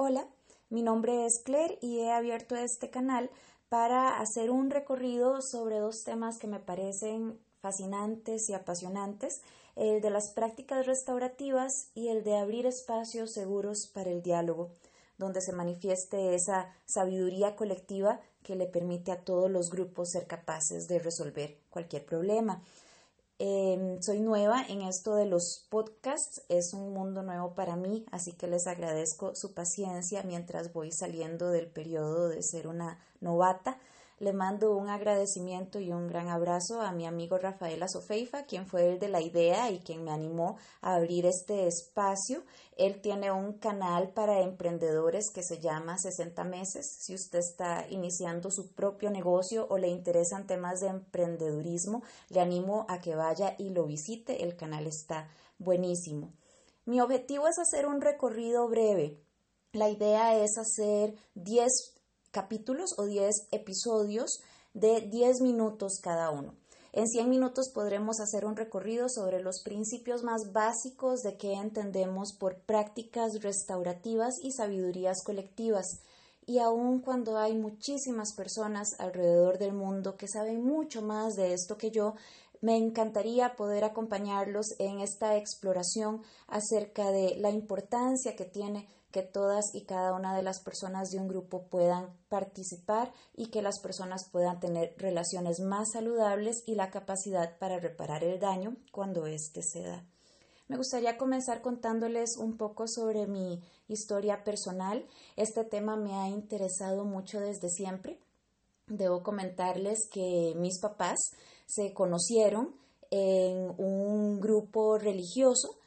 Hola, mi nombre es Claire y he abierto este canal para hacer un recorrido sobre dos temas que me parecen fascinantes y apasionantes, el de las prácticas restaurativas y el de abrir espacios seguros para el diálogo, donde se manifieste esa sabiduría colectiva que le permite a todos los grupos ser capaces de resolver cualquier problema. Em, soy nueva en esto de los podcasts, es un mundo nuevo para mí, así que les agradezco su paciencia mientras voy saliendo del periodo de ser una novata. Le mando un agradecimiento y un gran abrazo a mi amigo Rafael Azofeifa, quien fue el de la idea y quien me animó a abrir este espacio. Él tiene un canal para emprendedores que se llama 60 meses. Si usted está iniciando su propio negocio o le interesan temas de emprendedurismo, le animo a que vaya y lo visite. El canal está buenísimo. Mi objetivo es hacer un recorrido breve. La idea es hacer 10 capítulos o 10 episodios de 10 minutos cada uno. En 100 minutos podremos hacer un recorrido sobre los principios más básicos de qué entendemos por prácticas restaurativas y sabidurías colectivas. Y aun cuando hay muchísimas personas alrededor del mundo que saben mucho más de esto que yo, me encantaría poder acompañarlos en esta exploración acerca de la importancia que tiene que todas y cada una de las personas de un grupo puedan participar y que las personas puedan tener relaciones más saludables y la capacidad para reparar el daño cuando éste se da. Me gustaría comenzar contándoles un poco sobre mi historia personal. Este tema me ha interesado mucho desde siempre. Debo comentarles que mis papás se conocieron en un grupo religioso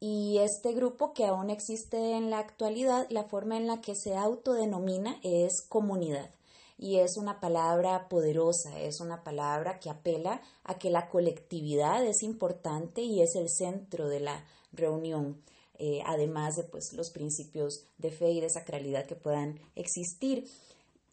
y este grupo que aún existe en la actualidad, la forma en la que se autodenomina es comunidad. Y es una palabra poderosa, es una palabra que apela a que la colectividad es importante y es el centro de la reunión, eh, además de pues, los principios de fe y de sacralidad que puedan existir.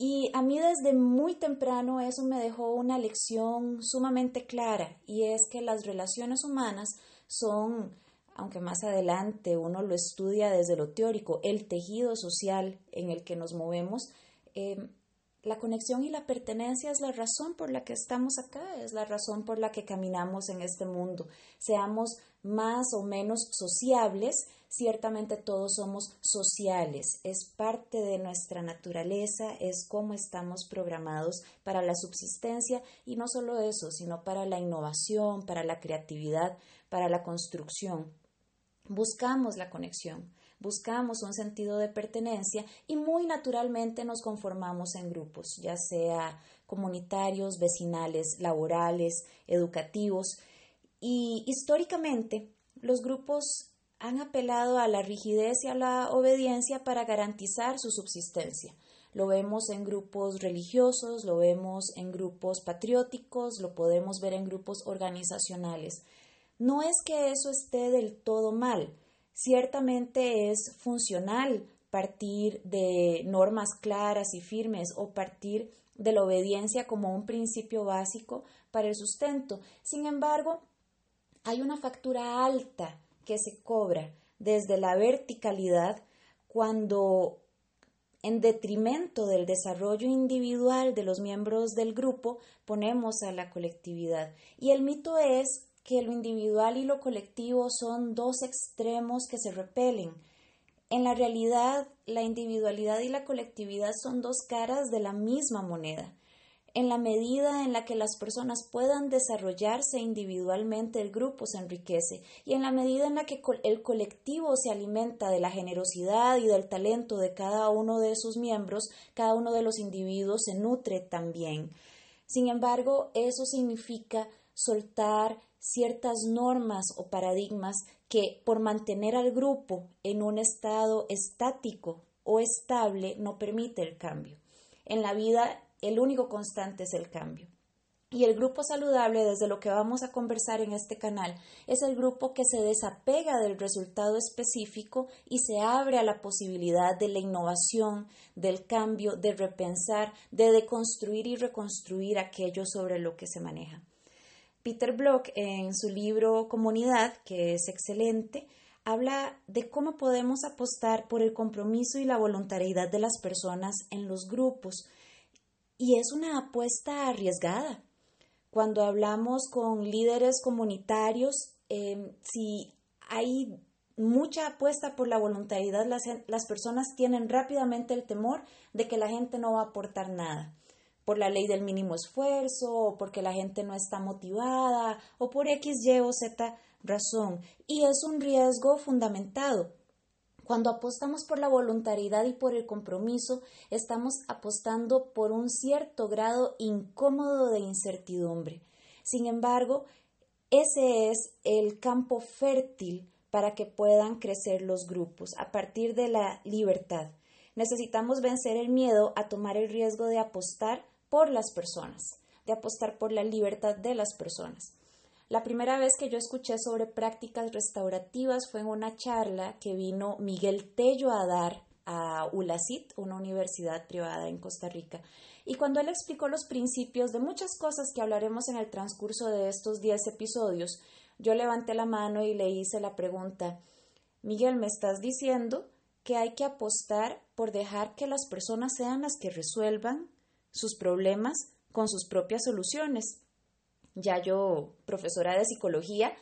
Y a mí desde muy temprano eso me dejó una lección sumamente clara y es que las relaciones humanas son aunque más adelante uno lo estudia desde lo teórico, el tejido social en el que nos movemos, eh, la conexión y la pertenencia es la razón por la que estamos acá, es la razón por la que caminamos en este mundo. Seamos más o menos sociables, ciertamente todos somos sociales, es parte de nuestra naturaleza, es cómo estamos programados para la subsistencia y no solo eso, sino para la innovación, para la creatividad, para la construcción buscamos la conexión, buscamos un sentido de pertenencia y muy naturalmente nos conformamos en grupos, ya sea comunitarios, vecinales, laborales, educativos. Y históricamente los grupos han apelado a la rigidez y a la obediencia para garantizar su subsistencia. Lo vemos en grupos religiosos, lo vemos en grupos patrióticos, lo podemos ver en grupos organizacionales. No es que eso esté del todo mal, ciertamente es funcional partir de normas claras y firmes o partir de la obediencia como un principio básico para el sustento. Sin embargo, hay una factura alta que se cobra desde la verticalidad cuando en detrimento del desarrollo individual de los miembros del grupo ponemos a la colectividad. Y el mito es que lo individual y lo colectivo son dos extremos que se repelen. En la realidad, la individualidad y la colectividad son dos caras de la misma moneda. En la medida en la que las personas puedan desarrollarse individualmente, el grupo se enriquece y en la medida en la que el colectivo se alimenta de la generosidad y del talento de cada uno de sus miembros, cada uno de los individuos se nutre también. Sin embargo, eso significa soltar ciertas normas o paradigmas que por mantener al grupo en un estado estático o estable no permite el cambio. En la vida el único constante es el cambio. Y el grupo saludable, desde lo que vamos a conversar en este canal, es el grupo que se desapega del resultado específico y se abre a la posibilidad de la innovación, del cambio, de repensar, de deconstruir y reconstruir aquello sobre lo que se maneja. Peter Block, en su libro Comunidad, que es excelente, habla de cómo podemos apostar por el compromiso y la voluntariedad de las personas en los grupos. Y es una apuesta arriesgada. Cuando hablamos con líderes comunitarios, em, si hay mucha apuesta por la voluntariedad, las, las personas tienen rápidamente el temor de que la gente no va a aportar nada por la ley del mínimo esfuerzo, o porque la gente no está motivada, o por X, Y o Z razón. Y es un riesgo fundamentado. Cuando apostamos por la voluntariedad y por el compromiso, estamos apostando por un cierto grado incómodo de incertidumbre. Sin embargo, ese es el campo fértil para que puedan crecer los grupos a partir de la libertad. Necesitamos vencer el miedo a tomar el riesgo de apostar por las personas, de apostar por la libertad de las personas. La primera vez que yo escuché sobre prácticas restaurativas fue en una charla que vino Miguel Tello a dar a ULACIT, una universidad privada en Costa Rica. Y cuando él explicó los principios de muchas cosas que hablaremos en el transcurso de estos 10 episodios, yo levanté la mano y le hice la pregunta, Miguel, ¿me estás diciendo que hay que apostar por dejar que las personas sean las que resuelvan sus problemas con sus propias soluciones. Ya yo, profesora de psicología,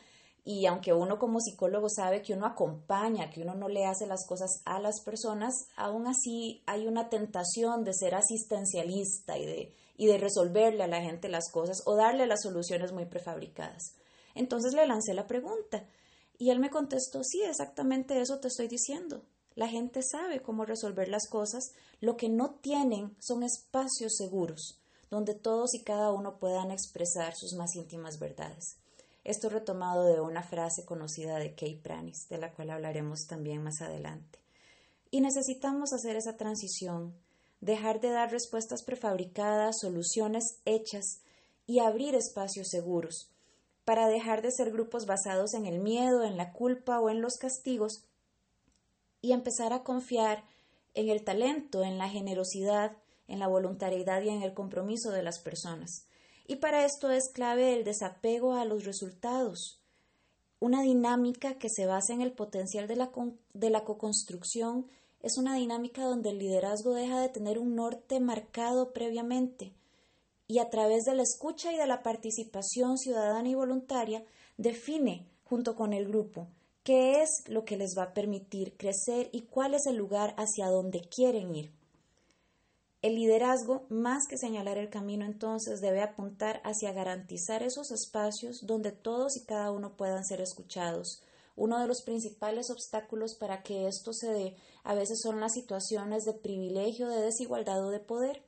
y aunque uno como psicólogo sabe que uno acompaña, que uno no le hace las cosas a las personas, aún así hay una tentación de ser asistencialista y de, y de resolverle a la gente las cosas o darle las soluciones muy prefabricadas. Entonces le lancé la pregunta y él me contestó, sí, exactamente eso te estoy diciendo. La gente sabe cómo resolver las cosas, lo que no tienen son espacios seguros, donde todos y cada uno puedan expresar sus más íntimas verdades. Esto retomado de una frase conocida de Kay Pranis, de la cual hablaremos también más adelante. Y necesitamos hacer esa transición, dejar de dar respuestas prefabricadas, soluciones hechas y abrir espacios seguros, para dejar de ser grupos basados en el miedo, en la culpa o en los castigos y empezar a confiar en el talento, en la generosidad, en la voluntariedad y en el compromiso de las personas. Y para esto es clave el desapego a los resultados, una dinámica que se basa en el potencial de la, de la co-construcción es una dinámica donde el liderazgo deja de tener un norte marcado previamente y a través de la escucha y de la participación ciudadana y voluntaria define, junto con el grupo, qué es lo que les va a permitir crecer y cuál es el lugar hacia donde quieren ir. El liderazgo, más que señalar el camino, entonces debe apuntar hacia garantizar esos espacios donde todos y cada uno puedan ser escuchados. Uno de los principales obstáculos para que esto se dé a veces son las situaciones de privilegio, de desigualdad o de poder.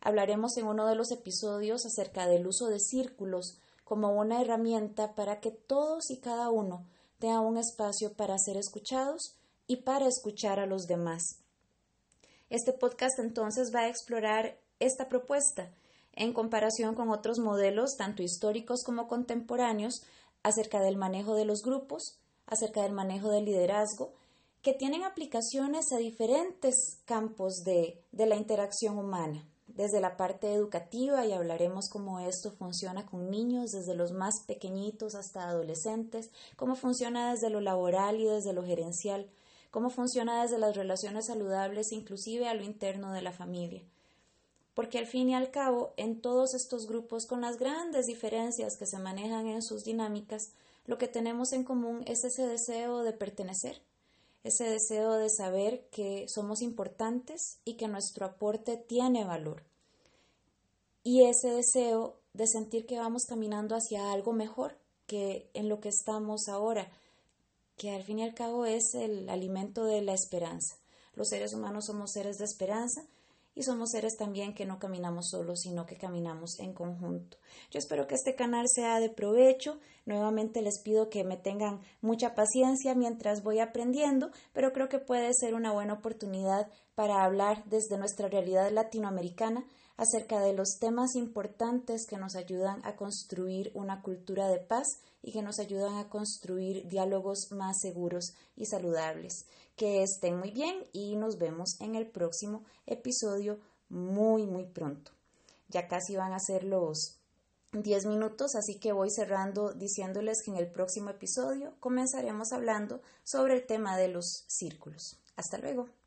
Hablaremos en uno de los episodios acerca del uso de círculos como una herramienta para que todos y cada uno tenga un espacio para ser escuchados y para escuchar a los demás. Este podcast entonces va a explorar esta propuesta en comparación con otros modelos, tanto históricos como contemporáneos, acerca del manejo de los grupos, acerca del manejo del liderazgo, que tienen aplicaciones a diferentes campos de, de la interacción humana desde la parte educativa y hablaremos cómo esto funciona con niños desde los más pequeñitos hasta adolescentes, cómo funciona desde lo laboral y desde lo gerencial, cómo funciona desde las relaciones saludables inclusive a lo interno de la familia. Porque al fin y al cabo, en todos estos grupos, con las grandes diferencias que se manejan en sus dinámicas, lo que tenemos en común es ese deseo de pertenecer, ese deseo de saber que somos importantes y que nuestro aporte tiene valor. Y ese deseo de sentir que vamos caminando hacia algo mejor que en lo que estamos ahora, que al fin y al cabo es el alimento de la esperanza. Los seres humanos somos seres de esperanza y somos seres también que no caminamos solos, sino que caminamos en conjunto. Yo espero que este canal sea de provecho. Nuevamente les pido que me tengan mucha paciencia mientras voy aprendiendo, pero creo que puede ser una buena oportunidad para hablar desde nuestra realidad latinoamericana acerca de los temas importantes que nos ayudan a construir una cultura de paz y que nos ayudan a construir diálogos más seguros y saludables. Que estén muy bien y nos vemos en el próximo episodio muy, muy pronto. Ya casi van a ser los 10 minutos, así que voy cerrando diciéndoles que en el próximo episodio comenzaremos hablando sobre el tema de los círculos. Hasta luego.